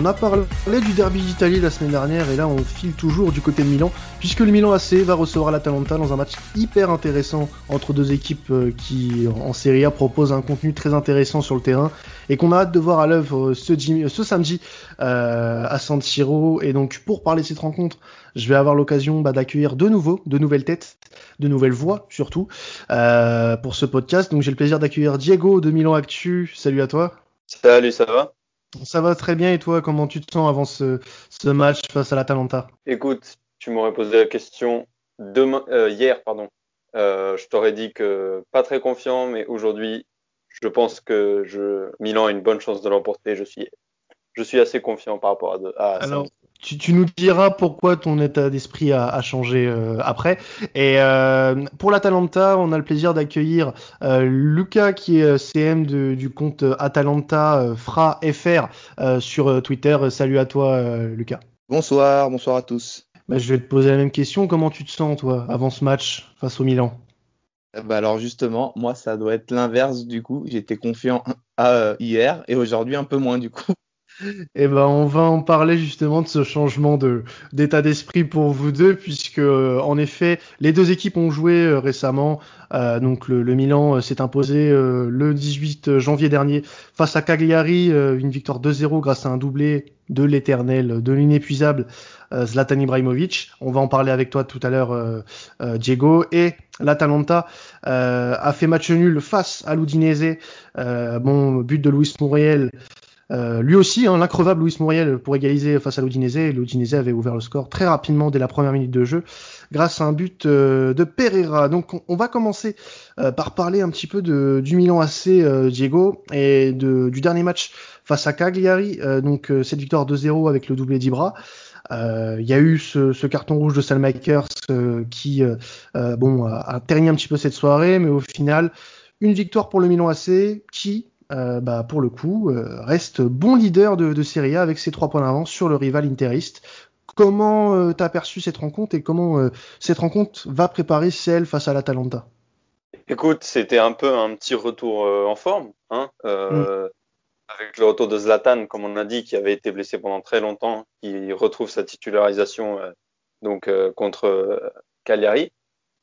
On a parlé du derby d'Italie la semaine dernière et là on file toujours du côté de Milan puisque le Milan AC va recevoir l'Atalanta dans un match hyper intéressant entre deux équipes euh, qui en Serie A proposent un contenu très intéressant sur le terrain et qu'on a hâte de voir à l'œuvre ce, ce, samedi euh, à San Siro. Et donc pour parler de cette rencontre je vais avoir l'occasion bah, d'accueillir de nouveau de nouvelles têtes de nouvelles voix surtout euh, pour ce podcast. Donc j'ai le plaisir d'accueillir Diego de Milan Actu. Salut à toi. Salut ça va? Ça va très bien et toi, comment tu te sens avant ce, match face à l'Atalanta? Écoute, tu m'aurais posé la question demain, euh, hier, pardon. Euh, je t'aurais dit que pas très confiant, mais aujourd'hui, je pense que je, Milan a une bonne chance de l'emporter. Je suis, je suis assez confiant par rapport à, à Alors, tu, nous diras pourquoi ton état d'esprit a, changé euh, après. Et euh, pour l'Atalanta, on a le plaisir d'accueillir euh, Lucas, qui est CM du compte Atalanta Fra FR sur Twitter. Salut à toi, Lucas. Bonsoir, bonsoir à tous. Bah, je vais te poser la même question. Comment tu te sens, toi, avant ce match face au Milan? Bah alors justement, moi ça doit être l'inverse du coup. J'étais confiant hier et aujourd'hui un peu moins du coup. Eh ben, on va en parler justement de ce changement d'état d'esprit pour vous deux, puisque euh, en effet, les deux équipes ont joué euh, récemment. Euh, donc le, Milan s'est imposé le 18 janvier dernier face à Cagliari, une victoire 2-0 grâce à un doublé de l'éternel, de l'inépuisable Zlatan Ibrahimovic. On va en parler avec toi tout à l'heure, Diego. Et l'Atalanta a fait match nul face à l'Udinese. bon, but de Luis Muriel euh, lui aussi, hein, l'increvable Luis Muriel pour égaliser face à l'Udinese. L'Udinese avait ouvert le score très rapidement dès la première minute de jeu grâce à un but euh, de Pereira. Donc on, va commencer euh, par parler un petit peu de, du Milan AC Diego et de, du dernier match face à Cagliari. donc cette victoire 2-0 avec le doublé d'Ibra. Il y a eu ce, ce, carton rouge de Salmakers qui bon, a, terni un petit peu cette soirée, mais au final, une victoire pour le Milan AC qui, euh, bah, pour le coup, euh, reste bon leader de, de, Serie A avec ses trois points d'avance sur le rival interiste. Comment euh, t'as perçu cette rencontre et comment euh, cette rencontre va préparer celle face à l'Atalanta? Écoute, c'était un peu un petit retour en forme, hein, mm. avec le retour de Zlatan, comme on a dit, qui avait été blessé pendant très longtemps, qui retrouve sa titularisation donc contre Cagliari.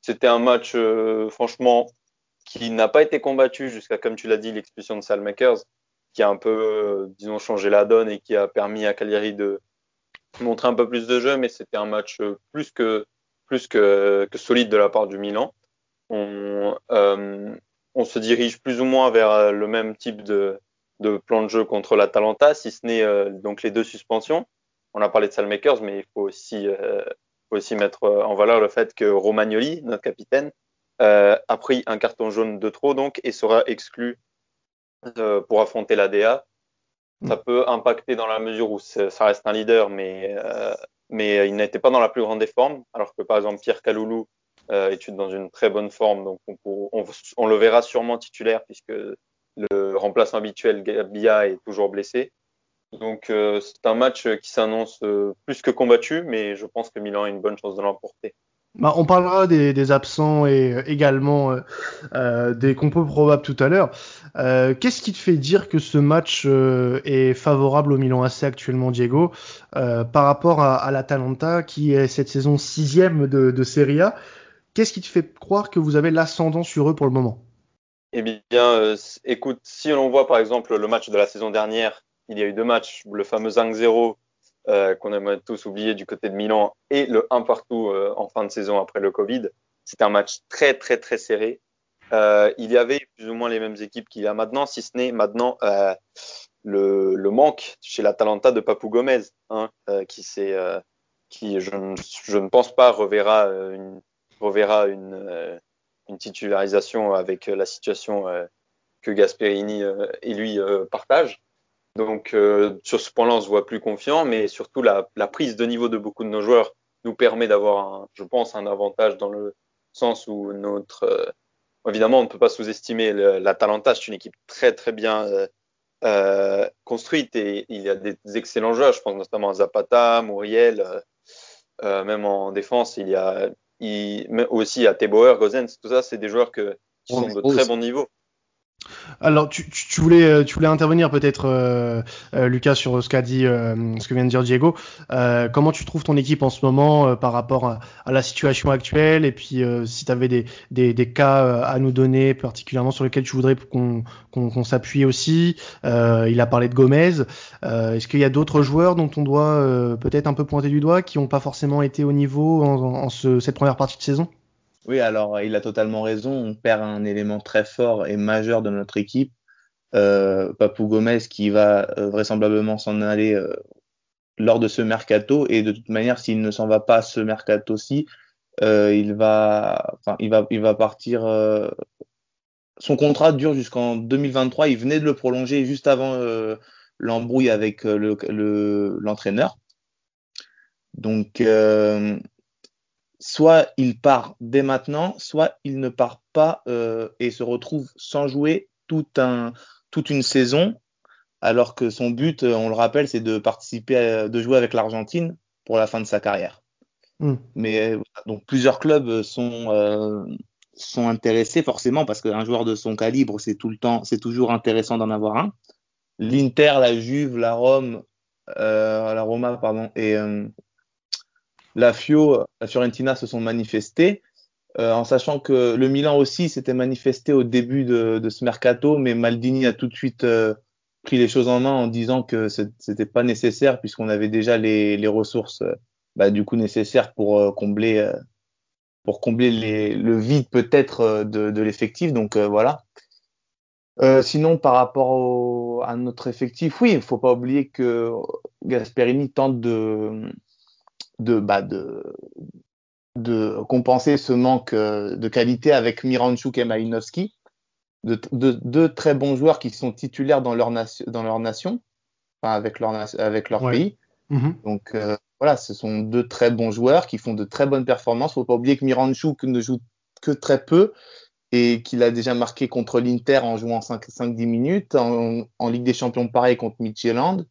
C'était un match franchement qui n'a pas été combattu jusqu'à, comme tu l'as dit, l'expulsion de Salmakers, qui a un peu, euh, disons, changé la donne et qui a permis à Cagliari de montrer un peu plus de jeu, mais c'était un match euh, plus que, plus que, que, solide de la part du Milan. On, euh, on se dirige plus ou moins vers euh, le même type de, de plan de jeu contre l'Atalanta, si ce n'est euh, donc les deux suspensions. On a parlé de Salmakers, mais il faut aussi, euh, faut aussi mettre en valeur le fait que Romagnoli, notre capitaine, euh, a pris un carton jaune de trop donc et sera exclu euh, pour affronter l'ADA. Ça mm. peut impacter dans la mesure où ça reste un leader, mais, euh, mais il n'était pas dans la plus grande des formes, alors que par exemple Pierre Kaloulou est dans une très bonne forme, donc on, on, on, le verra sûrement titulaire puisque le remplaçant habituel Bia est toujours blessé. Donc c'est un match qui s'annonce plus que combattu, mais je pense que Milan a une bonne chance de l'emporter. Bah, on parlera des, absents et euh, également euh, euh, des compos probables tout à l'heure. Qu'est-ce qui te fait dire que ce match est favorable au Milan AC actuellement, Diego, par rapport à, l'Atalanta qui est cette saison sixième de, Serie A? Qu'est-ce qui te fait croire que vous avez l'ascendant sur eux pour le moment? Eh bien, écoute, si on voit par exemple le match de la saison dernière, il y a eu deux matchs, le fameux 5-0 euh, qu'on aimerait tous oublier du côté de Milan et le 1 partout euh, en fin de saison après le Covid. C'était un match très très très serré. Euh, il y avait plus ou moins les mêmes équipes qu'il y a maintenant, si ce n'est maintenant le, manque chez l'Atalanta de Papou Gomez, hein, qui, je, ne pense pas reverra une titularisation avec la situation que Gasperini et lui partagent. Donc euh, sur ce point-là, on se voit plus confiant, mais surtout la, la, prise de niveau de beaucoup de nos joueurs nous permet d'avoir, je pense, un avantage dans le sens où notre, euh, évidemment, on ne peut pas sous-estimer l'Atalanta, c'est une équipe très très bien euh, euh, construite et il y a des excellents joueurs, je pense notamment à Zapata, Muriel, même en défense, il y a il, aussi à Teboer, Gozens, tout ça, c'est des joueurs que, qui sont de très bon niveau. Alors, tu, voulais, euh, tu voulais intervenir peut-être, euh, euh, Lucas, sur ce qu'a dit, ce que vient de dire Diego. comment tu trouves ton équipe en ce moment par rapport à, la situation actuelle? Et puis, si tu avais des, cas à nous donner, particulièrement sur lesquels tu voudrais qu'on s'appuie aussi. il a parlé de Gomez. Est-ce qu'il y a d'autres joueurs dont on doit peut-être un peu pointer du doigt, qui n'ont pas forcément été au niveau en, en ce, cette première partie de saison? Oui, alors il a totalement raison. On perd un élément très fort et majeur de notre équipe. Euh, Papou Gomez qui va euh, vraisemblablement s'en aller euh, lors de ce mercato. Et de toute manière, s'il ne s'en va pas ce mercato-ci, il, va, il, va, il va partir. son contrat dure jusqu'en 2023. Il venait de le prolonger juste avant l'embrouille avec l'entraîneur. Le, l'entraîneur. Donc, soit il part dès maintenant, soit il ne part pas euh, et se retrouve sans jouer tout un, toute une saison, alors que son but, euh, on le rappelle, c'est de participer, de jouer avec l'Argentine pour la fin de sa carrière. Hmm. Mais euh, donc plusieurs clubs sont sont intéressés forcément parce qu'un joueur de son calibre, c'est tout le temps, c'est toujours intéressant d'en avoir un. L'Inter, la Juve, la Rome, la Roma, pardon, et la Fio, la Fiorentina se sont manifestés, euh, en sachant que le Milan aussi s'était manifesté au début de, ce mercato, mais Maldini a tout de suite euh, pris les choses en main en disant que c'était pas nécessaire puisqu'on avait déjà les, ressources euh, bah, du coup nécessaires pour combler pour combler le vide peut-être de, l'effectif. Donc voilà. sinon, par rapport à notre effectif, oui, il ne faut pas oublier que Gasperini tente de, de, bah, de, de compenser ce manque euh, de qualité avec Miranchuk et Malinowski, deux de, très bons joueurs qui sont titulaires dans leur, nation, dans leur nation, enfin avec leur, avec leur pays. Mm-hmm. Donc euh, voilà, ce sont deux très bons joueurs qui font de très bonnes performances. Faut pas oublier que Miranchuk ne joue que très peu et qu'il a déjà marqué contre l'Inter en jouant 5-10 minutes, en, en, Ligue des Champions pareil contre Midtjylland.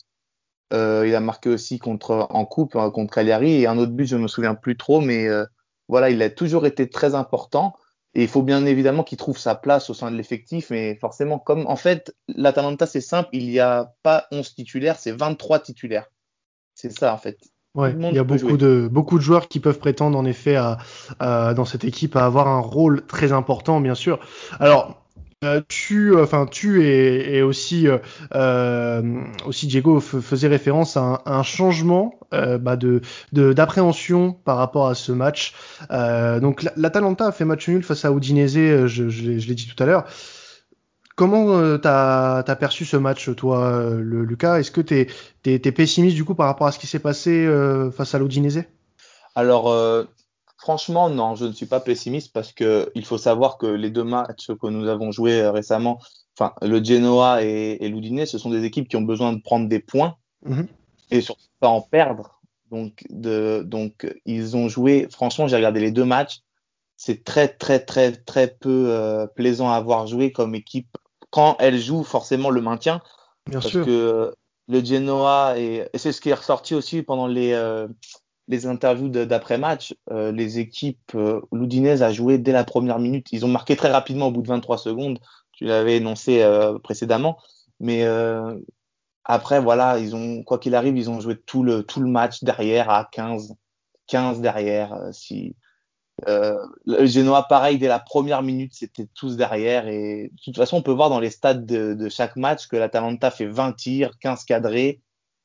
Euh, il a marqué aussi contre, en coupe hein, contre Cagliari et un autre but, je me souviens plus trop, mais euh, voilà, il a toujours été très important. Et il faut bien évidemment qu'il trouve sa place au sein de l'effectif. Mais forcément, comme en fait, l'Atalanta, c'est simple, il n'y a pas 11 titulaires, c'est 23 titulaires. C'est ça, en fait. Ouais, il y a beaucoup de, beaucoup de joueurs qui peuvent prétendre, en effet, à, dans cette équipe à avoir un rôle très important, bien sûr. Alors, tu, enfin, tu et, aussi, euh, euh, aussi Diego faisait référence à un, changement bah, de d'appréhension par rapport à ce match. donc l'Atalanta a fait match nul face à Udinese, je, l'ai dit tout à l'heure. Comment t'as as perçu ce match, toi, le, Lucas? Est-ce que t'es es, pessimiste du coup par rapport à ce qui s'est passé face à l'Udinese? Alors, Franchement, non, je ne suis pas pessimiste parce que il faut savoir que les deux matchs que nous avons joués euh, récemment, enfin le Genoa et, et l'Udinese, ce sont des équipes qui ont besoin de prendre des points mhm. et surtout pas en perdre. Donc, de, donc ils ont joué. Franchement, j'ai regardé les deux matchs. C'est très très très très peu euh, plaisant à avoir joué comme équipe quand elle joue forcément le maintien. Bien parce sûr. que le Genoa et, et c'est ce qui est ressorti aussi pendant les euh, les interviews d'après-match, euh, les équipes euh, a joué dès la première minute. Ils ont marqué très rapidement au bout de 23 secondes. Tu l'avais énoncé euh, précédemment. Mais euh, après, voilà, ils ont, quoi qu'il arrive, ils ont joué tout le, tout le match derrière à 15, 15 derrière. si, le Genoa, pareil, dès la première minute, c'était tous derrière. Et de toute façon, on peut voir dans les stades de, de chaque match que l'Atalanta fait 20 tirs, 15 cadrés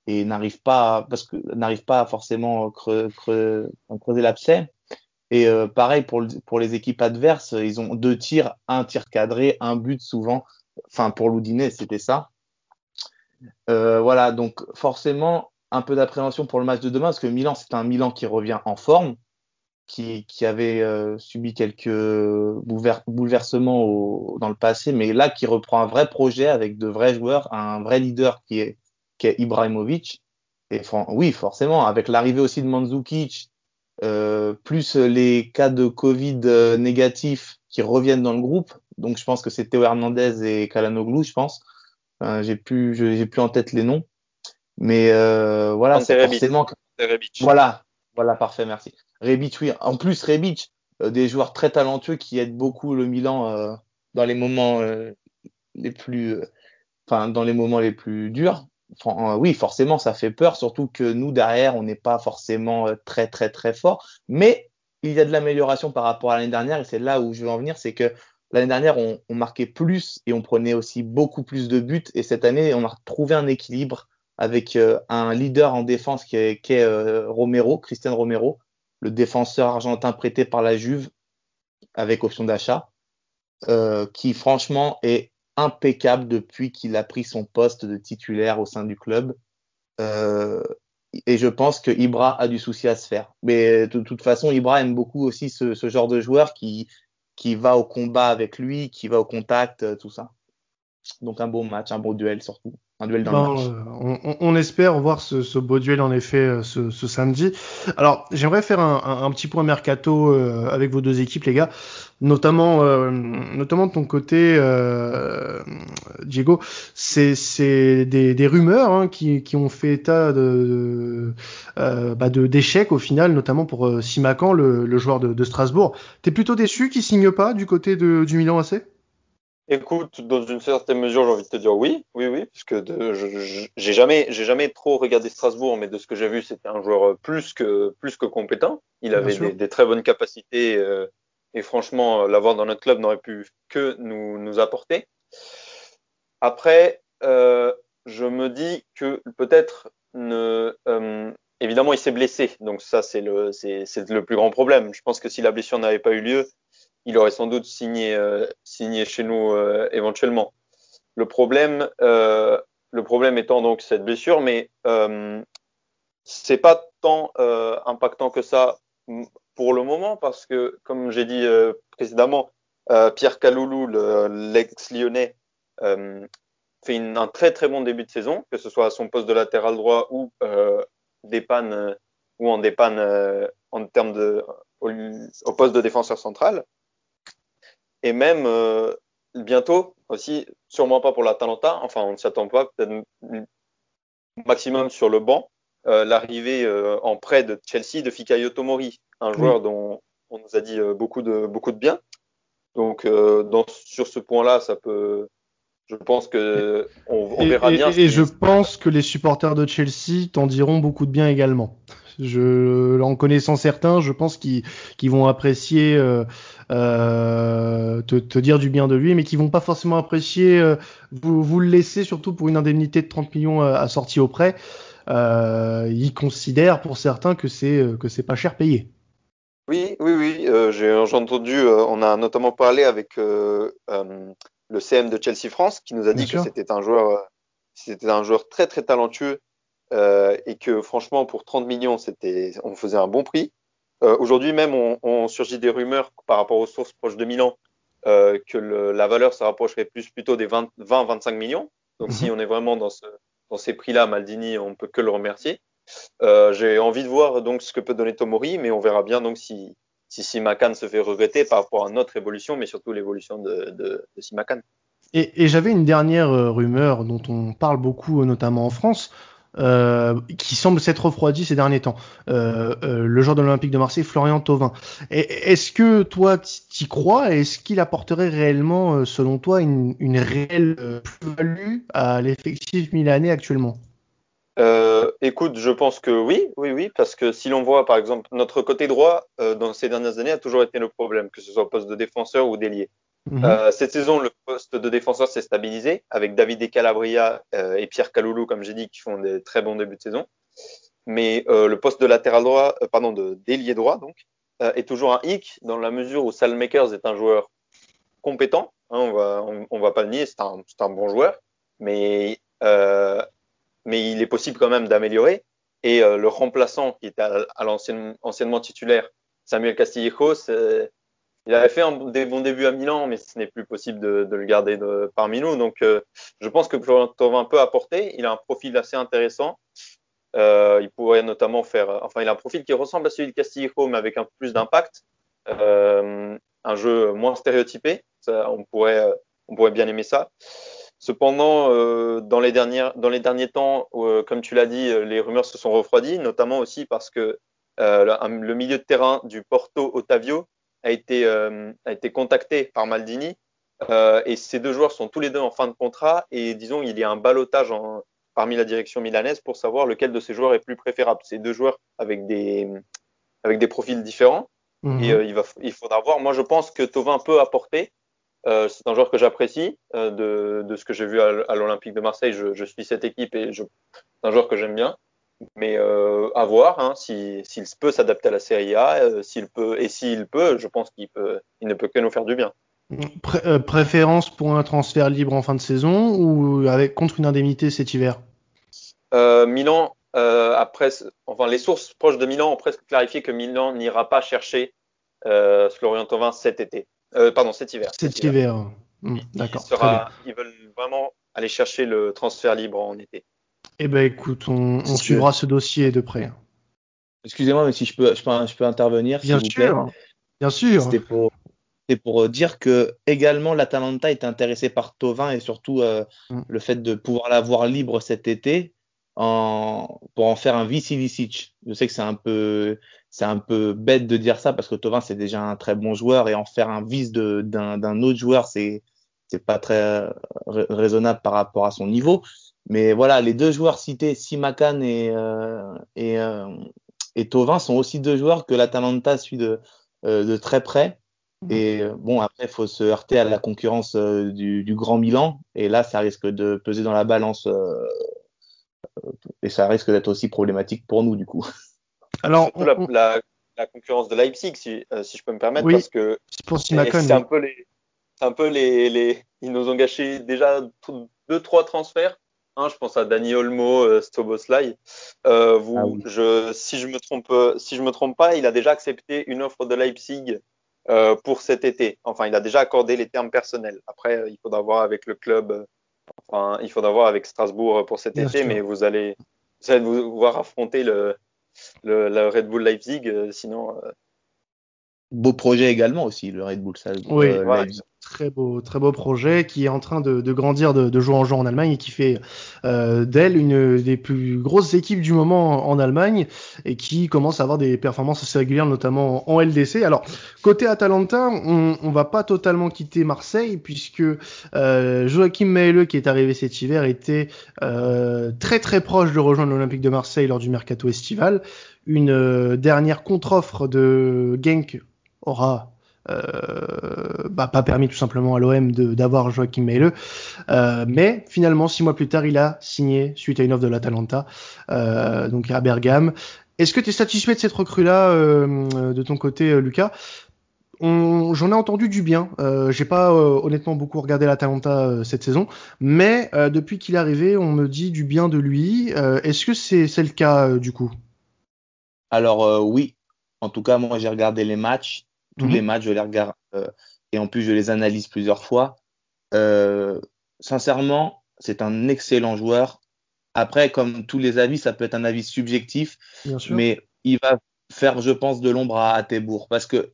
et n'arrive pas parce que n'arrive pas à forcément creuser l'abcès. Et euh, pareil pour, pour les équipes adverses, ils ont deux tirs, un tir cadré, un but souvent. Enfin pour l'Oudinet, c'était ça. Euh, voilà, donc forcément un peu d'appréhension pour le match de demain parce que Milan c'est un Milan qui revient en forme, qui, qui avait euh, subi quelques bouleversements dans le passé, mais là qui reprend un vrai projet avec de vrais joueurs, un vrai leader qui est qu'est Ibrahimovic. Et oui, forcément, avec l'arrivée aussi de Mandzukic, euh, plus les cas de Covid euh, négatifs qui reviennent dans le groupe. Donc, je pense que c'est Théo Hernandez et Kalanoglu, je pense. j'ai plus, j'ai plus en tête les noms. Mais euh, voilà, c'est forcément. Voilà, voilà, parfait, merci. Rebic, oui. En plus, Rebic, euh, des joueurs très talentueux qui aident beaucoup le Milan euh, dans les moments les plus, enfin, dans les moments les plus durs, oui, forcément, ça fait peur, surtout que nous, derrière, on n'est pas forcément très, très, très fort. Mais il y a de l'amélioration par rapport à l'année dernière, et c'est là où je veux en venir, c'est que l'année dernière, on, marquait plus et on prenait aussi beaucoup plus de buts, et cette année, on a trouvé un équilibre avec un leader en défense qui est, Romero, Christian Romero, le défenseur argentin prêté par la Juve avec option d'achat, qui franchement est impeccable depuis qu'il a pris son poste de titulaire au sein du club. Euh, et je pense que Ibra a du souci à se faire. Mais de, toute façon, Ibra aime beaucoup aussi ce, genre de joueur qui, qui va au combat avec lui, qui va au contact, euh, tout ça. Donc un beau match, un beau duel surtout. Un duel dans le match. Euh, on, espère voir ce, beau duel en effet ce, samedi. Alors j'aimerais faire un, petit point mercato avec vos deux équipes les gars notamment euh, notamment de ton côté euh, Diego c'est c'est des, des rumeurs hein, qui, qui ont fait état de euh, bah de d'échecs au final notamment pour euh, Simacan le, le joueur de, de Strasbourg t'es plutôt déçu qu'il signe pas du côté de, du Milan AC Écoute, dans une certaine mesure, j'ai envie de te dire oui, oui, oui, puisque j'ai jamais, j'ai jamais trop regardé Strasbourg, mais de ce que j'ai vu, c'était un joueur plus que plus que compétent. Il avait des, des, très bonnes capacités euh, et franchement, euh, l'avoir dans notre club n'aurait pu que nous, nous apporter. Après, euh, je me dis que peut-être ne, euh, évidemment, il s'est blessé, donc ça c'est le, c'est, le plus grand problème. Je pense que si la blessure n'avait pas eu lieu, il aurait sans doute signé, euh, signé chez nous euh, éventuellement. Le problème, euh, le problème étant donc cette blessure, mais c'est pas tant impactant que ça pour le moment parce que, comme j'ai dit précédemment, Pierre Caloulou, l'ex-lyonnais, fait un très très bon début de saison, que ce soit à son poste de latéral droit ou des pannes ou en dépanne en termes de au, poste de défenseur central. Et même bientôt aussi, sûrement pas pour l'Atalanta, enfin on ne s'y attend pas, peut-être maximum sur le banc, l'arrivée en prêt de Chelsea de Fikayo Tomori, un joueur dont on nous a dit euh, beaucoup de, beaucoup de bien. Donc, euh, dans, sur ce point-là, ça peut. Je pense que on, on verra bien. Et, je pense que les supporters de Chelsea t'en diront beaucoup de bien également. Je, en connaissant certains, je pense qu'ils vont apprécier euh, euh, te, te, dire du bien de lui, mais qui vont pas forcément apprécier euh, vous, vous, le laisser, surtout pour une indemnité de 30 millions assortie au prêt. ils considèrent pour certains que c'est que c'est pas cher payé. Oui, oui, oui. J'ai entendu, on a notamment parlé avec le CM de Chelsea France qui nous a dit que c'était un joueur, c'était un joueur très très talentueux et que franchement pour 30 millions, c'était, on faisait un bon prix. Aujourd'hui même, on, surgit des rumeurs par rapport aux sources proches de Milan que la valeur se rapprocherait plus plutôt des 20-25 millions. Donc si mhm. on est vraiment dans, ce, dans ces prix-là, Maldini, on peut que le remercier. Euh, j'ai envie de voir donc ce que peut donner Tomori, mais on verra bien donc si si Simakan se fait regretter par rapport à notre évolution, mais surtout l'évolution de, de, de Simakan. Et, et j'avais une dernière euh, rumeur dont on parle beaucoup, notamment en France, euh, qui semble s'être refroidi ces derniers temps. Euh, euh, le joueur de l'Olympique de Marseille, Florian Thauvin. Est-ce que toi, t'y crois Est-ce qu'il apporterait réellement, selon toi, une, une réelle plus-value à l'effectif milanais actuellement? Écoute, je pense que oui, oui, oui, parce que si l'on voit par exemple notre côté droit dans ces dernières années a toujours été le problème, que ce soit au poste de défenseur ou d'ailier. Mhm. Euh, cette saison, le poste de défenseur s'est stabilisé avec David et Calabria euh, et Pierre Caloulou, comme j'ai dit, qui font des très bons débuts de saison. Mais euh, le poste de latéral droit, pardon, de d'ailier droit donc, est toujours un hic dans la mesure où Salmakers est un joueur compétent. Hein, on va, va pas le nier, c'est un, bon joueur, mais il est possible quand même d'améliorer. Et le remplaçant qui était à, l'anciennement anciennement titulaire, Samuel Castillejo, il avait fait un, des bons débuts à Milan, mais ce n'est plus possible de, le garder de, parmi nous. Donc, euh, je pense que Florent Thauvin peut apporter. Il a un profil assez intéressant. Euh, il pourrait notamment faire, enfin, il a un profil qui ressemble à celui de Castillejo, mais avec un peu plus d'impact. Euh, un jeu moins stéréotypé. On pourrait, on pourrait bien aimer ça. Cependant, euh, dans, les dernières, dans les derniers temps, euh, comme tu l'as dit, euh, les rumeurs se sont refroidies, notamment aussi parce que le, milieu de terrain du Porto Otavio a été, a été contacté par Maldini et ces deux joueurs sont tous les deux en fin de contrat. Et disons, il y a un balotage parmi la direction milanaise pour savoir lequel de ces joueurs est plus préférable. Ces deux joueurs avec des, avec des profils différents. Mhm. Et il, va, il faudra voir. Moi, je pense que Tovin peut apporter. c'est un joueur que j'apprécie de, de, ce que j'ai vu à, l'Olympique de Marseille. Je, je, suis cette équipe et c'est un joueur que j'aime bien. Mais euh, à voir hein, s'il peut s'adapter à la Serie A, euh, s'il peut et s'il peut, je pense qu'il peut, il ne peut que nous faire du bien. Euh, préférence pour un transfert libre en fin de saison ou avec contre une indemnité cet hiver? Milan, après, enfin les sources proches de Milan ont presque clarifié que Milan n'ira pas chercher Florian Thauvin cet été, pardon cet hiver. Cet, hiver. Hmm, d'accord. Ils veulent vraiment aller chercher le transfert libre en été. Eh ben écoute, on, suivra ce dossier de près. Excusez-moi, mais si je peux, je peux, intervenir. Bien sûr. Bien sûr. C'était pour, pour, dire que également l'Atalanta est intéressé par Tovin et surtout euh, mm. le fait de pouvoir l'avoir libre cet été en, pour en faire un vice Ilicic. Je sais que c'est un peu c'est un peu bête de dire ça parce que Tovin c'est déjà un très bon joueur et en faire un vice d'un autre joueur c'est c'est pas très euh, raisonnable par rapport à son niveau. Mais voilà, les deux joueurs cités, Simakan et, euh, et, euh, et Tovin, sont aussi deux joueurs que l'Atalanta suit de, euh, de très près. Mhm. Et bon, après, il faut se heurter à la concurrence du, du, Grand Milan. Et là, ça risque de peser dans la balance. et ça risque d'être aussi problématique pour nous, du coup. Alors, la, la, concurrence de Leipzig, si, si je peux me permettre, parce que c'est un peu les, un peu les, les, ils nous ont gâché déjà deux, trois transferts je pense à Dani Olmo, euh, Stoboslai. Euh, vous, ah je, si je me trompe, si je me trompe pas, il a déjà accepté une offre de Leipzig euh, pour cet été. Enfin, il a déjà accordé les termes personnels. Après, il faudra voir avec le club. Enfin, il faudra voir avec Strasbourg pour cet été, mais vous allez, vous allez vous voir affronter le, le, Red Bull Leipzig. sinon, beau projet également aussi, le Red Bull Salzbourg. Oui, euh, très beau, très beau projet qui est en train de, de grandir de, de, jour en jour en Allemagne et qui fait euh, d'elle une des plus grosses équipes du moment en, Allemagne et qui commence à avoir des performances assez régulières, notamment en, LDC. Alors côté Atalanta, on, on va pas totalement quitter Marseille puisque euh, Joachim Mehle qui est arrivé cet hiver était euh, très très proche de rejoindre l'Olympique de Marseille lors du mercato estival. Une euh, dernière contre-offre de Genk aura bah, pas permis tout simplement à l'OM d'avoir Joachim Meile. Euh, mais finalement, six mois plus tard, il a signé suite à une offre de l'Atalanta, euh, donc à Bergame. Est-ce que tu es satisfait de cette recrue-là euh, de ton côté, Lucas? J'en ai entendu du bien. Euh, J'ai pas honnêtement beaucoup regardé l'Atalanta cette saison, mais depuis qu'il est arrivé, on me dit du bien de lui. Est-ce que c'est le cas du coup? Alors oui. En tout cas, moi j'ai regardé les matchs tous les mhm. matchs, je les regarde euh, et en plus je les analyse plusieurs fois. Euh, sincèrement, c'est un excellent joueur. Après, comme tous les avis, ça peut être un avis subjectif, mais il va faire, je pense, de l'ombre à Attebourg parce que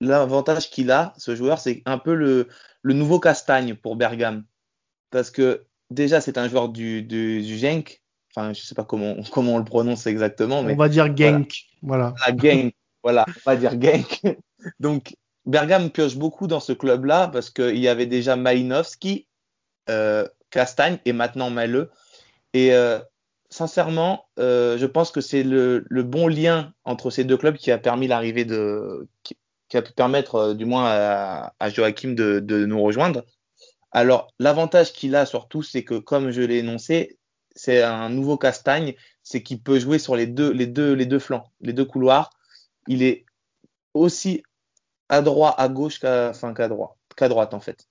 l'avantage qu'il a, ce joueur, c'est un peu le, le, nouveau Castagne pour Bergame. Parce que déjà, c'est un joueur du, du, du Genk. Enfin, je sais pas comment, comment on le prononce exactement. Mais on va dire Genk. Voilà. voilà. Genk. voilà, on va dire Genk. Donc, Bergame pioche beaucoup dans ce club-là parce qu'il y avait déjà Malinowski, euh, Castagne et maintenant Maleux. Et euh, sincèrement, euh, je pense que c'est le, bon lien entre ces deux clubs qui a permis l'arrivée de, qui, a pu permettre du moins à, Joachim de, nous rejoindre. Alors, l'avantage qu'il a surtout, c'est que comme je l'ai énoncé, c'est un nouveau Castagne, c'est qu'il peut jouer sur les deux, les deux, les deux flancs, les deux couloirs. Il est aussi à droite, à gauche qu'à enfin, qu'à droite, qu'à droite en fait.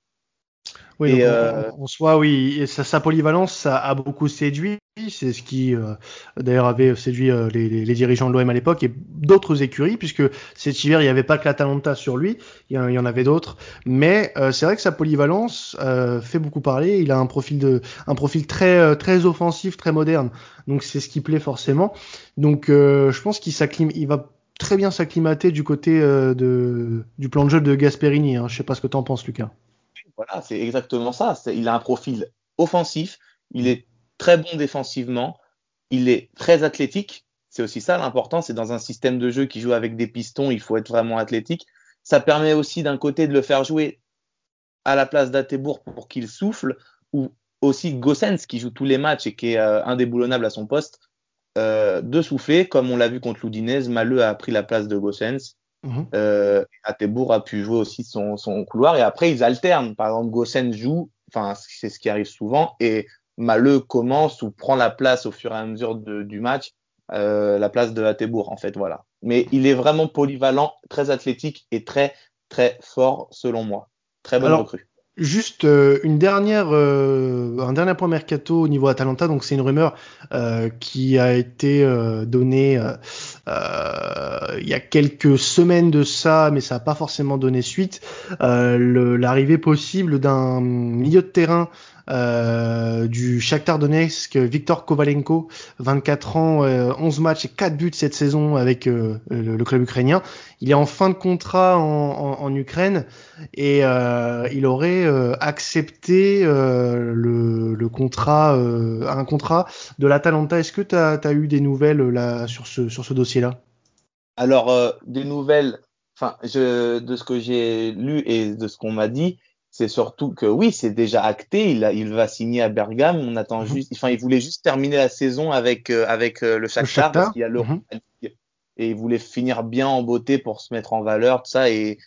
Oui, euh, en, soi, oui, sa, sa, polyvalence ça a beaucoup séduit. C'est ce qui, euh, d'ailleurs, avait séduit euh, les, les, dirigeants de l'OM à l'époque et d'autres écuries, puisque cet hiver, il n'y avait pas que la Talenta sur lui, il y, en avait d'autres. Mais c'est vrai que sa polyvalence fait beaucoup parler. Il a un profil de, un profil très, très offensif, très moderne. Donc c'est ce qui plaît forcément. Donc je pense qu'il s'acclime, il va très bien s'acclimater du côté euh, du plan de jeu de Gasperini. Hein. Je sais pas ce que tu en penses, Lucas. Voilà, c'est exactement ça. Il a un profil offensif, il est très bon défensivement, il est très athlétique. C'est aussi ça l'important, c'est dans un système de jeu qui joue avec des pistons, il faut être vraiment athlétique. Ça permet aussi d'un côté de le faire jouer à la place d'Atebour pour qu'il souffle, ou aussi Gossens qui joue tous les matchs et qui est euh, indéboulonnable à son poste, euh, de souffler, comme on l'a vu contre l'Oudinez, Maleux a pris la place de Gossens. Mhm. Euh, Atebour a pu jouer aussi son, son, couloir et après ils alternent. Par exemple, Gossens joue, enfin c'est ce qui arrive souvent, et Maleux commence ou prend la place au fur et à mesure du match, euh, la place de Atebour en fait, voilà. Mais il est vraiment polyvalent, très athlétique et très très fort selon moi. Très bonne recrue. Juste euh, une dernière, euh, un dernier point mercato au niveau Atalanta. Donc c'est une rumeur euh, qui a été donnée il y a quelques semaines de ça, mais ça n'a pas forcément donné suite. L'arrivée possible d'un milieu de terrain euh, du Shakhtar Donetsk, Victor Kovalenko, 24 ans, 11 euh, matchs et 4 buts cette saison avec euh, le, club ukrainien. Il est en fin de contrat en, Ukraine et il aurait accepté le, contrat, un contrat de l'Atalanta. Est-ce que tu as, eu des nouvelles là sur ce, sur ce dossier-là? Alors, des nouvelles, enfin, de ce que j'ai lu et de ce qu'on m'a dit, c'est surtout que oui, c'est déjà acté. Il, a, il va signer à Bergame. On attend mhm. juste. Enfin, il voulait juste terminer la saison avec euh, avec euh, le Shakhtar, parce qu'il y a le mhm. et il voulait finir bien en beauté pour se mettre en valeur, tout ça et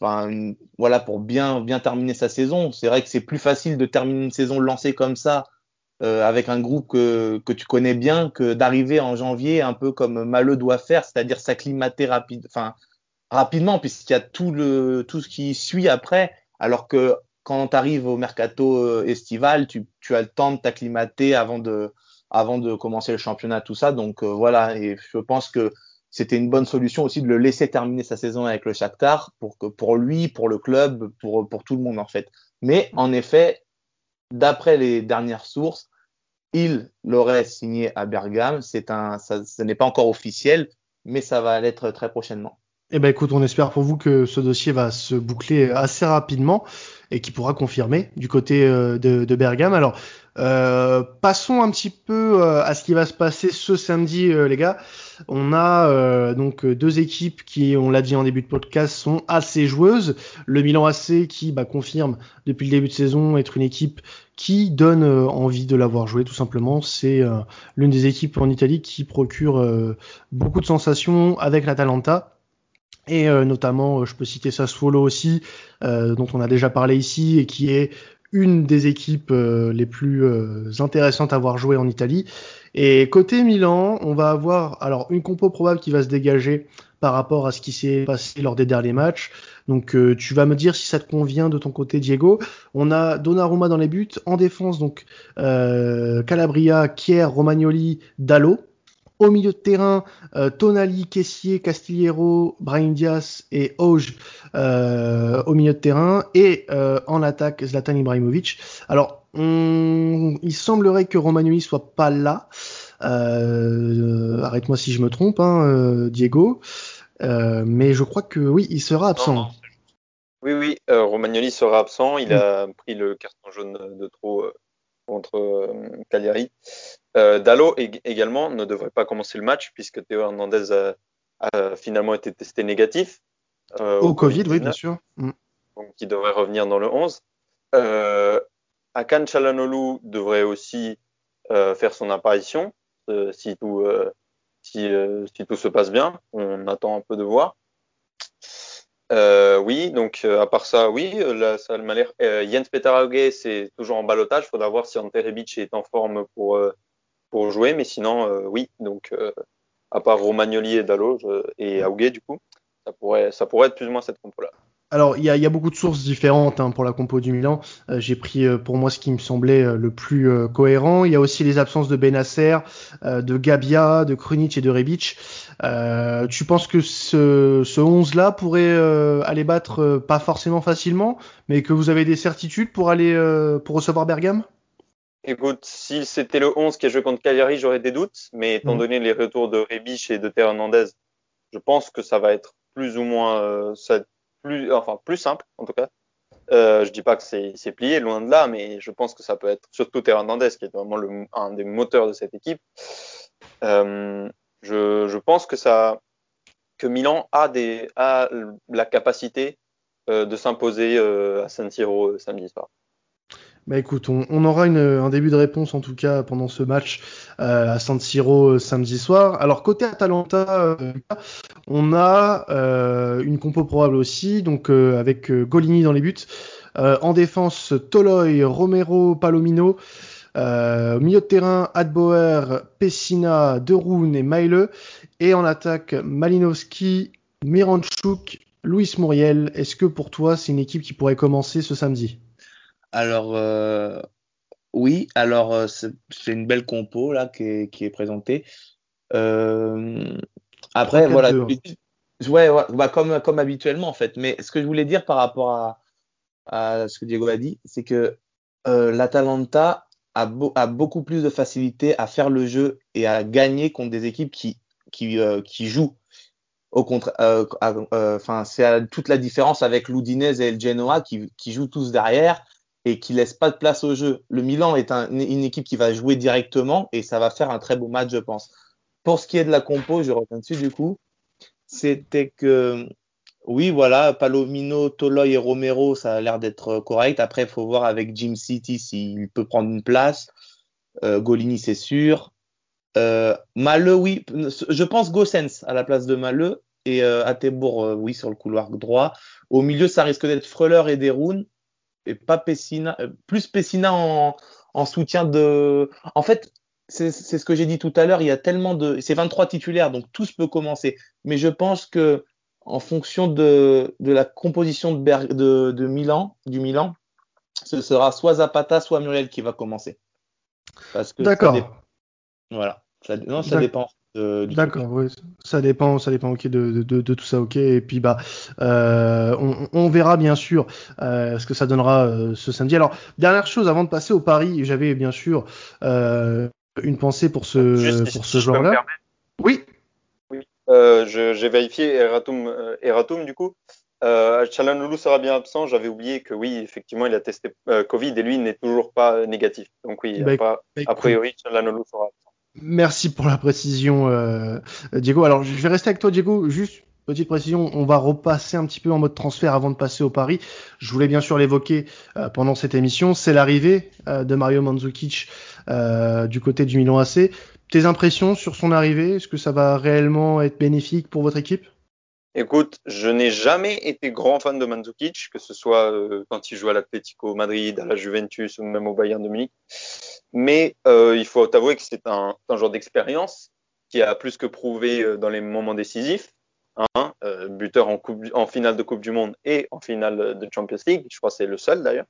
enfin voilà pour bien bien terminer sa saison. C'est vrai que c'est plus facile de terminer une saison lancée comme ça euh, avec un groupe que que tu connais bien que d'arriver en janvier un peu comme Maleux doit faire, c'est-à-dire s'acclimater rapide, enfin rapidement puisqu'il y a tout le tout ce qui suit après alors que quand tu arrives au mercato euh, estival, tu, as le temps de t'acclimater avant de, avant de commencer le championnat, tout ça. Donc euh, voilà, et je pense que c'était une bonne solution aussi de le laisser terminer sa saison avec le Shakhtar pour que pour lui, pour le club, pour pour tout le monde en fait. Mais en effet, d'après les dernières sources, il l'aurait signé à Bergame. Un, ça, ce n'est pas encore officiel, mais ça va l'être très prochainement. Eh ben écoute, on espère pour vous que ce dossier va se boucler assez rapidement et qui pourra confirmer du côté euh, de, de Bergame. Alors, euh, passons un petit peu euh, à ce qui va se passer ce samedi, les gars. On a donc deux équipes qui, on l'a dit en début de podcast, sont assez joueuses. Le Milan AC qui bah, confirme depuis le début de saison être une équipe qui donne envie de l'avoir joué tout simplement. C'est l'une des équipes en Italie qui procure beaucoup de sensations avec l'Atalanta et euh, notamment, euh, je peux citer Sassuolo aussi, euh, dont on a déjà parlé ici, et qui est une des équipes les plus intéressantes à avoir joué en Italie. Et côté Milan, on va avoir alors une compo probable qui va se dégager par rapport à ce qui s'est passé lors des derniers matchs. Donc tu vas me dire si ça te convient de ton côté Diego. On a Donnarumma dans les buts, en défense donc Calabria, Kier, Romagnoli, Dallo. Au milieu de terrain, euh, Tonali, Kessier, Castillero, Brian Diaz et Auge euh, au milieu de terrain. Et euh, en attaque, Zlatan Ibrahimovic. Alors, il semblerait que Romagnoli soit pas là. Arrête-moi si je me trompe, hein, Diego. mais je crois que oui, il sera absent. Oui, oui, Romagnoli sera absent. Il mm. a pris le carton jaune de trop contre Cagliari. Euh, Dallo également ne devrait pas commencer le match puisque Théo Hernandez a, finalement été testé négatif. Euh, au, Covid, oui, bien sûr. Mm. Donc il devrait revenir dans le 11. Euh, Akan Chalanolu devrait aussi euh, faire son apparition si, tout, si, si, tout se passe bien. On attend un peu de voir. oui, donc à part ça, oui, ça m'a l'air. Jens Peter c'est toujours en balotage. Il faudra voir si Ante Rebic est en forme pour pour jouer, mais sinon, euh, oui. Donc, euh, à part Romagnoli et Dallo et Aougué, du coup, ça pourrait, ça pourrait être plus ou moins cette compo-là. Alors, il y a, beaucoup de sources différentes hein, pour la compo du Milan. Euh, j'ai pris pour moi ce qui me semblait le plus cohérent. Il y a aussi les absences de Benacer, de Gabia, de Krunic et de Rebic. tu penses que ce, ce 11-là pourrait aller battre pas forcément facilement, mais que vous avez des certitudes pour aller pour recevoir Bergame? Écoute, si c'était le 11 qui a joué contre Cagliari, j'aurais des doutes, mais étant mm. donné les retours de Rebic et de Terre Hernandez, je pense que ça va être plus ou moins, euh, ça plus, enfin plus simple en tout cas. Euh, je dis pas que c'est plié, loin de là, mais je pense que ça peut être surtout Terre Hernandez qui est vraiment le, un des moteurs de cette équipe. Euh, je, je, pense que ça, que Milan a des, a la capacité de s'imposer à San Siro samedi soir. Bah écoute, on, aura un début de réponse en tout cas pendant ce match à San Siro samedi soir. Alors côté Atalanta, on a une compo probable aussi, donc avec Golini dans les buts. en défense, Toloy, Romero, Palomino. Euh, milieu de terrain, Adboer, Pessina, Deroun et Maile. Et en attaque, Malinowski, Miranchuk, Luis Muriel. Est-ce que pour toi, c'est une équipe qui pourrait commencer ce samedi? Alors, euh, oui. Alors, euh, c'est une belle compo là qui est, présentée. après, voilà. Ouais, bah, comme, comme habituellement en fait. Mais ce que je voulais dire par rapport à, à ce que Diego a dit, c'est que l'Atalanta a, beaucoup plus de facilité à faire le jeu et à gagner contre des équipes qui, qui, euh, qui jouent. Au contraire, euh, euh, c'est toute la différence avec l'Udinese et le Genoa qui, qui, jouent tous derrière et qui laissent pas de place au jeu. Le Milan est une équipe qui va jouer directement et ça va faire un très beau match, je pense. Pour ce qui est de la compo, je reviens dessus du coup, c'était que oui, voilà, Palomino, Toloy et Romero, ça a l'air d'être correct. Après, il faut voir avec Jim City s'il peut prendre une place. Euh, Golini, c'est sûr. Euh, oui, je pense Gossens à la place de Maleux et euh, Atebour, euh, oui, sur le couloir droit. Au milieu, ça risque d'être Freuler et Deroun et pas Pessina, euh, plus Pessina en, en, soutien de. En fait, c'est ce que j'ai dit tout à l'heure, il y a tellement de. C'est 23 titulaires, donc tous peut commencer. Mais je pense que en fonction de, de la composition de, de, de, Milan, du Milan, ce sera soit Zapata, soit Muriel qui va commencer. D'accord. Voilà. Ça, non, ça dépend. D'accord, oui, ça dépend, ça dépend, ok, de, de, de, tout ça, ok. Et puis bah, euh, on, on, verra bien sûr euh, ce que ça donnera euh, ce samedi. Alors, dernière chose avant de passer au Paris, j'avais bien sûr euh, une pensée pour ce pour ce joueur-là. Oui. Euh, j'ai vérifié Eratum, euh, Eratum du coup. Euh, sera bien absent. J'avais oublié que oui, effectivement, il a testé euh, Covid et lui n'est toujours pas négatif. Donc oui, bah, pas, bah, a priori, Chalanolu sera absent. Merci pour la précision, euh, Diego. Alors, je vais rester avec toi, Diego. Juste petite précision, on va repasser un petit peu en mode transfert avant de passer au Paris. Je voulais bien sûr l'évoquer euh, pendant cette émission. C'est l'arrivée euh, de Mario Mandzukic du côté du Milan AC. Tes impressions sur son arrivée? Est-ce que ça va réellement être bénéfique pour votre équipe? Écoute, je n'ai jamais été grand fan de Mandzukic, que ce soit euh, quand il joue à l'Atlético Madrid, à la Juventus ou même au Bayern de Munich. Mais euh, il faut avouer que c'est un, un genre d'expérience qui a plus que prouvé euh, dans les moments décisifs. Hein, buteur en, finale de Coupe du Monde et en finale de Champions League. Je crois que c'est le seul d'ailleurs,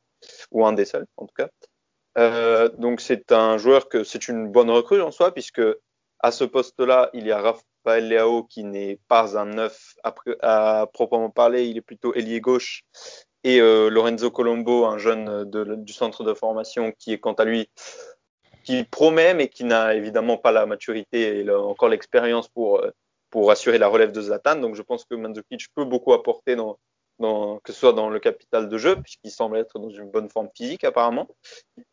ou un des seuls en tout cas. Donc c'est un joueur que c'est une bonne recrue en soi, puisque à ce poste-là, il y a Rafael Leao qui n'est pas un neuf à, proprement parler, il est plutôt ailier gauche, et euh, Lorenzo Colombo, un jeune du centre de formation qui est quant à lui qui promet mais qui n'a évidemment pas la maturité et encore l'expérience pour pour assurer la relève de Zlatan. Donc je pense que Mandzukic peut beaucoup apporter que ce soit dans le capital de jeu, puisqu'il semble être dans une bonne forme physique apparemment,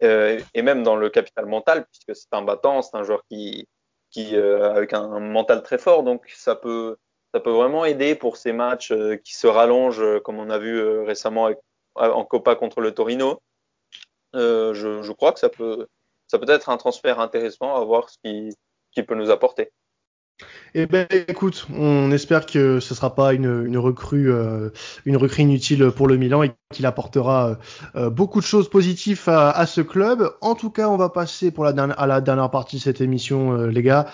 euh, et même dans le capital mental, puisque c'est un battant, c'est un joueur qui, qui euh, avec un, mental très fort, donc ça peut, ça peut vraiment aider pour ces matchs euh, qui se rallongent, euh, comme on a vu récemment en Copa contre le Torino. Je, je, crois que ça peut, ça peut être un transfert intéressant à voir ce qu'il qui peut nous apporter. Eh ben, écoute, on espère que ce sera pas une, euh, recrue inutile pour le Milan et qu'il apportera euh, beaucoup de choses positives à, ce club. En tout cas, on va passer à la dernière partie de cette émission, euh, les gars.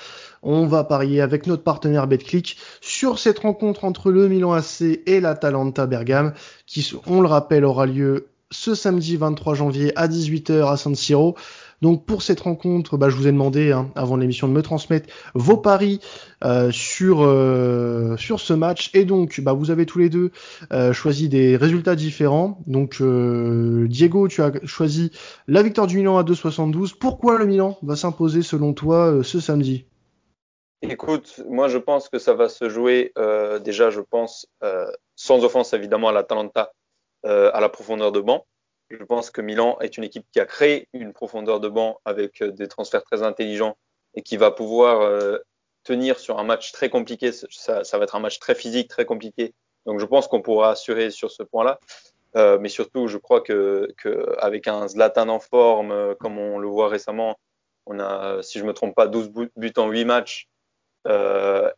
On va parier avec notre partenaire BetClick sur cette rencontre entre le Milan AC et l'Atalanta Bergame, qui, on le rappelle, aura lieu ce samedi 23 janvier à 18h à San Siro. Donc pour cette rencontre, bah, je vous ai demandé hein, avant l'émission de me transmettre vos paris euh, sur euh, sur ce match et donc bah, vous avez tous les deux euh, choisi des résultats différents. Donc Diego, tu as choisi la victoire du Milan à 2,72. Pourquoi le Milan va s'imposer selon toi ce samedi? Écoute, moi je pense que ça va se jouer déjà, je pense, sans offense évidemment à l'Atalanta, à la profondeur de banc. Je pense que Milan est une équipe qui a créé une profondeur de banc avec euh, des transferts très intelligents et qui va pouvoir euh, tenir sur un match très compliqué. Ça, va être un match très physique, très compliqué. Donc je pense qu'on pourra assurer sur ce point-là. Euh, mais surtout, je crois que, avec un Zlatan en forme, comme on le voit récemment, on a, si je me trompe pas, 12 buts en 8 matchs,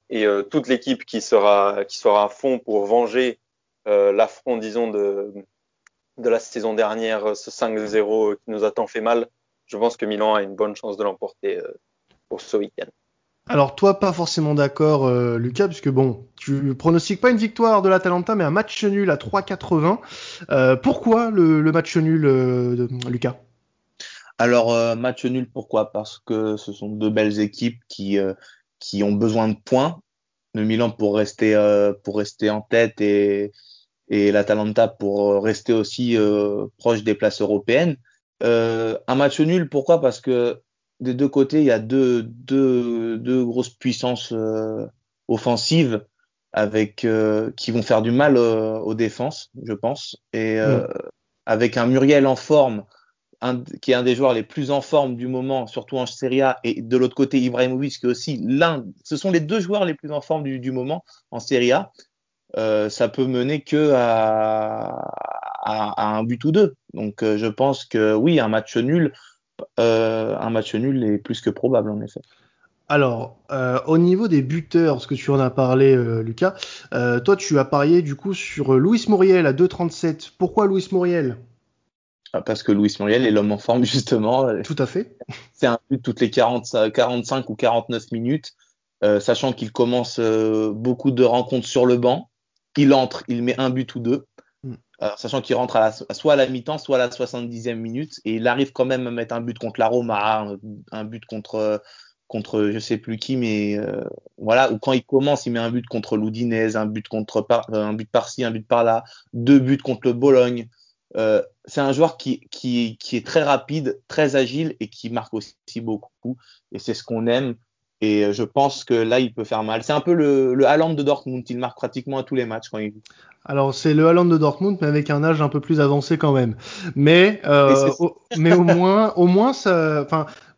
et toute l'équipe qui sera, qui sera à fond pour venger l'affront, disons, de, de la saison dernière, ce 5-0 qui nous a tant fait mal, je pense que Milan a une bonne chance de l'emporter pour ce week-end. Alors toi, pas forcément d'accord, euh, Lucas, puisque bon, tu pronostiques pas une victoire de l'Atalanta, mais un match nul à 3,80. Euh, pourquoi le, le, match nul, euh, de, Lucas? Alors euh, match nul, pourquoi? Parce que ce sont deux belles équipes qui euh, qui ont besoin de points. Le Milan pour rester euh, pour rester en tête et et l'Atalanta pour rester aussi proche des places européennes. un match nul, pourquoi? Parce que des deux côtés, il y a deux, deux, deux grosses puissances euh, offensives avec euh, qui vont faire du mal euh, aux défenses, je pense. Et mm. avec un Muriel en forme, un, qui est un des joueurs les plus en forme du moment, surtout en Serie A, et de l'autre côté Ibrahimovic, qui est aussi l'un, ce sont les deux joueurs les plus en forme du, du moment en Serie A. ça peut mener que à, à, à, un but ou deux. Donc je pense que oui, un match nul euh, un match nul est plus que probable en effet. Alors, euh, au niveau des buteurs, ce que tu en as parlé, euh, Lucas, euh, toi tu as parié du coup sur Louis Muriel à 2,37. Pourquoi Louis Muriel? Ah, Parce que Louis Muriel est l'homme en forme justement. Tout à fait. C'est un but toutes les 40, 45 ou 49 minutes, euh, sachant qu'il commence euh, beaucoup de rencontres sur le banc. Il entre, il met un but ou deux. Alors, sachant qu'il rentre à la, soit à la mi-temps, soit à la 70e minute, et il arrive quand même à mettre un but contre la Roma, un, un but contre contre je sais plus qui, mais euh, voilà, ou quand il commence, il met un but contre l'Oudinez, un but contre par, euh, un but par-ci, un but par-là, deux buts contre le Bologne. Euh, c'est un joueur qui, qui, qui est très rapide, très agile et qui marque aussi beaucoup. Et c'est ce qu'on aime. Et je pense que là, il peut faire mal. C'est un peu le, le Haaland de Dortmund. Il marque pratiquement à tous les matchs quand il alors c'est le Haaland de Dortmund, mais avec un âge un peu plus avancé quand même. Mais euh, au, mais au moins, au moins ça.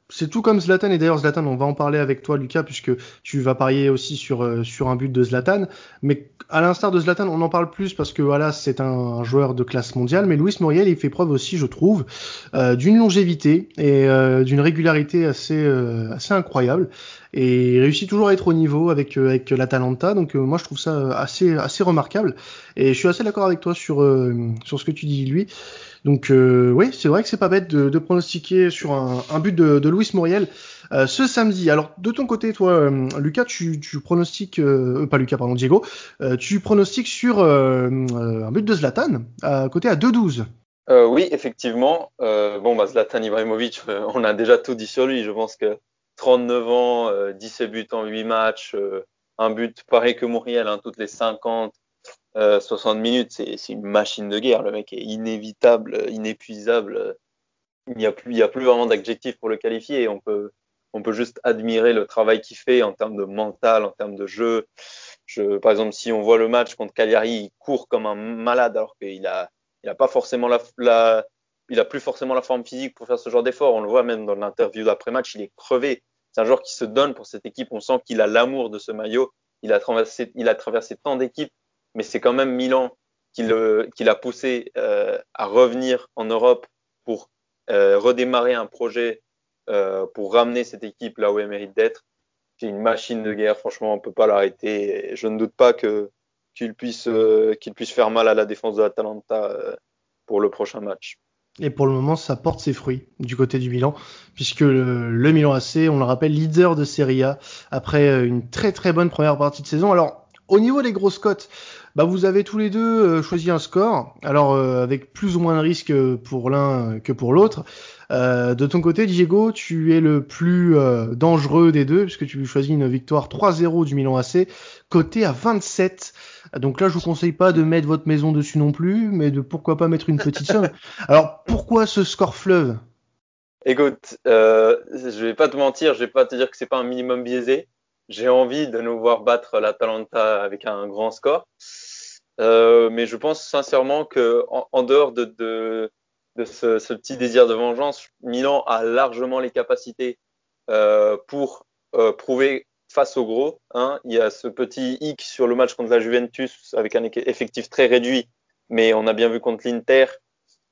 C'est tout comme Zlatan et d'ailleurs Zlatan, on va en parler avec toi Lucas puisque tu vas parier aussi sur euh, sur un but de Zlatan. Mais à l'instar de Zlatan, on en parle plus parce que voilà c'est un, joueur de classe mondiale. Mais Luis Muriel, il fait preuve aussi, je trouve, euh, d'une longévité et euh, d'une régularité assez euh, assez incroyable et il réussit toujours à être au niveau avec euh, avec l'Atalanta. Donc euh, moi je trouve ça assez assez remarquable et je suis assez d'accord avec toi sur sur ce que tu dis lui. Donc oui, c'est vrai que c'est pas bête de, de, pronostiquer sur un, un but de, de Luis Muriel euh, ce samedi. Alors de ton côté, toi, Lucas, tu, tu pronostiques, euh, pas Lucas, pardon, Diego, euh, tu pronostiques sur un but de Zlatan à côté à 2-12. oui, effectivement. bon, bah, Zlatan Ibrahimovic, on a déjà tout dit sur lui. Je pense que 39 ans, euh, 17 buts en 8 matchs, euh, un but pareil que Muriel, hein, toutes les 50, euh, 60 minutes, c'est une machine de guerre. Le mec est inévitable, inépuisable. Il n'y a plus, vraiment d'adjectifs pour le qualifier. On peut, juste admirer le travail qu'il fait en termes de mental, en termes de jeu. Je, par exemple, si on voit le match contre Cagliari, il court comme un malade alors qu'il a, il a pas forcément la, plus forcément la forme physique pour faire ce genre d'effort. On le voit même dans l'interview d'après-match, il est crevé. C'est un joueur qui se donne pour cette équipe. On sent qu'il a l'amour de ce maillot. Il a traversé tant d'équipes, mais c'est quand même Milan qui, l'a poussé euh, à revenir en Europe pour euh, redémarrer un projet euh, pour ramener cette équipe là où elle mérite d'être. C'est une machine de guerre. Franchement, on peut pas l'arrêter. Je ne doute pas que qu'il puisse, faire mal à la défense de l'Atalanta pour le prochain match. Et pour le moment, ça porte ses fruits du côté du Milan, puisque le, le, Milan AC, on le rappelle, leader de Serie A après une très très bonne première partie de saison. Alors, au niveau des grosses cotes, bah vous avez tous les deux euh, choisi un score, alors euh, avec plus ou moins de risques pour l'un que pour l'autre. Euh, de ton côté, Diego, tu es le plus euh, dangereux des deux, puisque tu choisis une victoire 3-0 du Milan AC, côté à 27. Donc là, je vous conseille pas de mettre votre maison dessus non plus, mais de pourquoi pas mettre une petite somme. Alors, pourquoi ce score fleuve? Écoute, euh, je vais pas te mentir, je vais pas te dire que c'est pas un minimum biaisé. J'ai envie de nous voir battre l'Atalanta avec un grand score. Euh, mais je pense sincèrement que en, dehors de, ce, petit désir de vengeance, Milan a largement les capacités euh, pour euh, prouver face au gros. Hein. Il y a ce petit hic sur le match contre la Juventus avec un effectif très réduit, mais on a bien vu contre l'Inter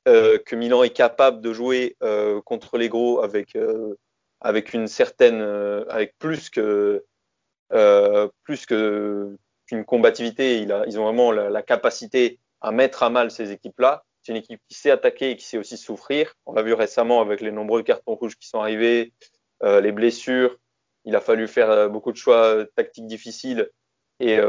que Milan est capable de jouer contre les gros avec, avec une certaine, avec plus que plus que qu'une combativité. Ils ont vraiment la, capacité à mettre à mal ces équipes-là. C'est une équipe qui sait attaquer et qui sait aussi souffrir. On l'a vu récemment avec les nombreux cartons rouges qui sont arrivés, les blessures. Il a fallu faire beaucoup de choix tactiques difficiles et,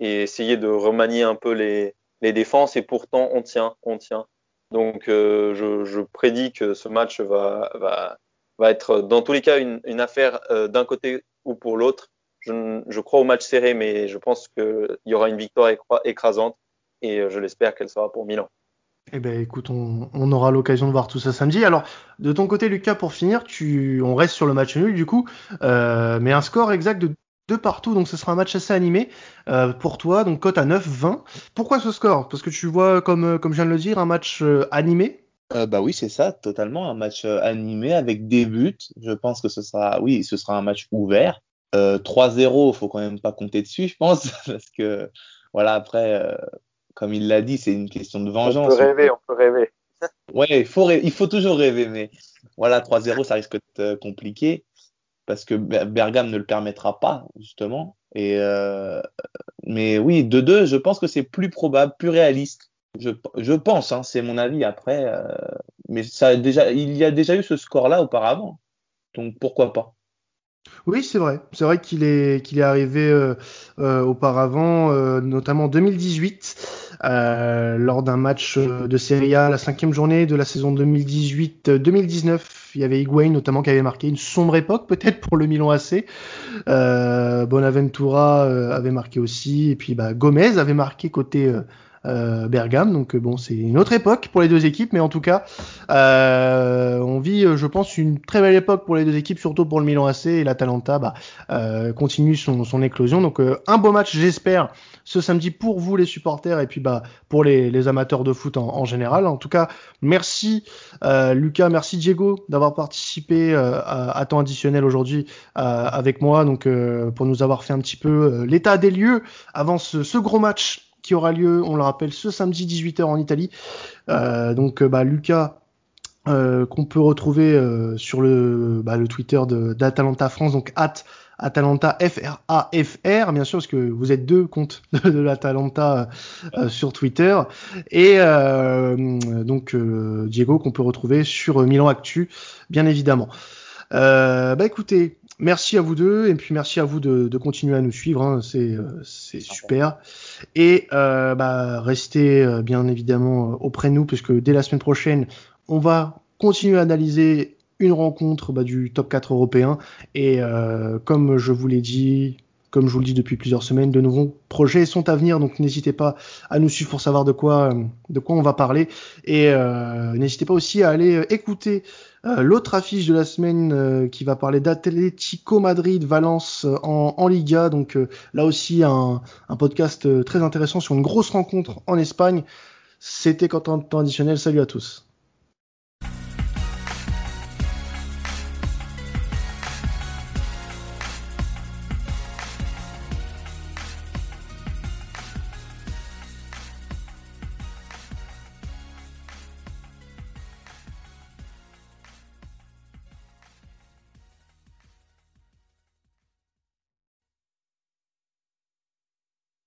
essayer de remanier un peu les, défenses. Et pourtant, on tient, on tient. Donc, euh, je, je, prédis que ce match va, être dans tous les cas une, affaire euh, d'un côté ou pour l'autre. Je, je, crois au match serré, mais je pense qu'il y aura une victoire écrasante et euh, je l'espère qu'elle sera pour Milan. Eh ben, écoute, on, on aura l'occasion de voir tout ça samedi. Alors, de ton côté, Lucas, pour finir, tu, on reste sur le match nul du coup, euh, mais un score exact de de partout, donc ce sera un match assez animé euh, pour toi, donc cote à 9-20. Pourquoi ce score? Parce que tu vois, comme, comme je viens de le dire, un match euh, animé euh, Bah oui, c'est ça, totalement, un match euh, animé avec des buts. Je pense que ce sera, oui, ce sera un match ouvert. 3-0, faut quand même pas compter dessus, je pense, parce que voilà, après, comme il l'a dit, c'est une question de vengeance. On peut rêver, on peut rêver. ouais, il faut, il faut toujours rêver, mais voilà, 3-0, ça risque d'être compliqué parce que Bergame ne le permettra pas, justement. Et euh, mais oui, 2-2, je pense que c'est plus probable, plus réaliste. Je, je pense, hein, c'est mon avis après. Euh, mais ça a déjà, il y a déjà eu ce score-là auparavant. Donc pourquoi pas oui, c'est vrai. C'est vrai qu'il est est arrivé euh, euh, auparavant, euh, notamment en 2018, euh, lors d'un match de Serie A, la cinquième journée de la saison 2018-2019. Il y avait Higuain notamment qui avait marqué une sombre époque peut-être pour le Milan AC. Bonaventura avait marqué aussi, et puis bah, Gomez avait marqué côté Bergame. Donc bon, c'est une autre époque pour les deux équipes, mais en tout cas, euh, on vit, je pense, une très belle époque pour les deux équipes, surtout pour le Milan AC et l'Atalanta bah, euh, continue son, son, éclosion. Donc euh, un beau match, j'espère, ce samedi pour vous les supporters et puis bah pour les, les amateurs de foot en, en, général. En tout cas, merci euh, Lucas, merci Diego d'avoir participé à, à, temps additionnel aujourd'hui avec moi, donc pour nous avoir fait un petit peu l'état des lieux avant ce, ce gros match qui aura lieu, on le rappelle, ce samedi 18h en Italie. Euh, donc, bah, Lucas, euh, qu'on peut retrouver euh, sur le, bah, Twitter d'Atalanta France, donc at Atalanta F-R-A-F-R, bien sûr, parce que vous êtes deux comptes de, l'Atalanta euh, sur Twitter. Et euh, donc, euh, Diego, qu'on peut retrouver sur Milan Actu, bien évidemment. bah écoutez, merci à vous deux et puis merci à vous de, de continuer à nous suivre, hein, c'est c'est super. Et euh, bah, restez bien évidemment auprès de nous puisque dès la semaine prochaine, on va continuer à analyser une rencontre bah, du top 4 européen et euh, comme je vous l'ai dit comme je vous le dis depuis plusieurs semaines, de nouveaux projets sont à venir, donc n'hésitez pas à nous suivre pour savoir de quoi, de quoi on va parler. Et euh, n'hésitez pas aussi à aller écouter euh, l'autre affiche de la semaine euh, qui va parler d'Atlético Madrid, Valence en, en Liga. Donc euh, là aussi un, podcast très intéressant sur une grosse rencontre en Espagne. C'était Quentin Temps additionnel. Salut à tous.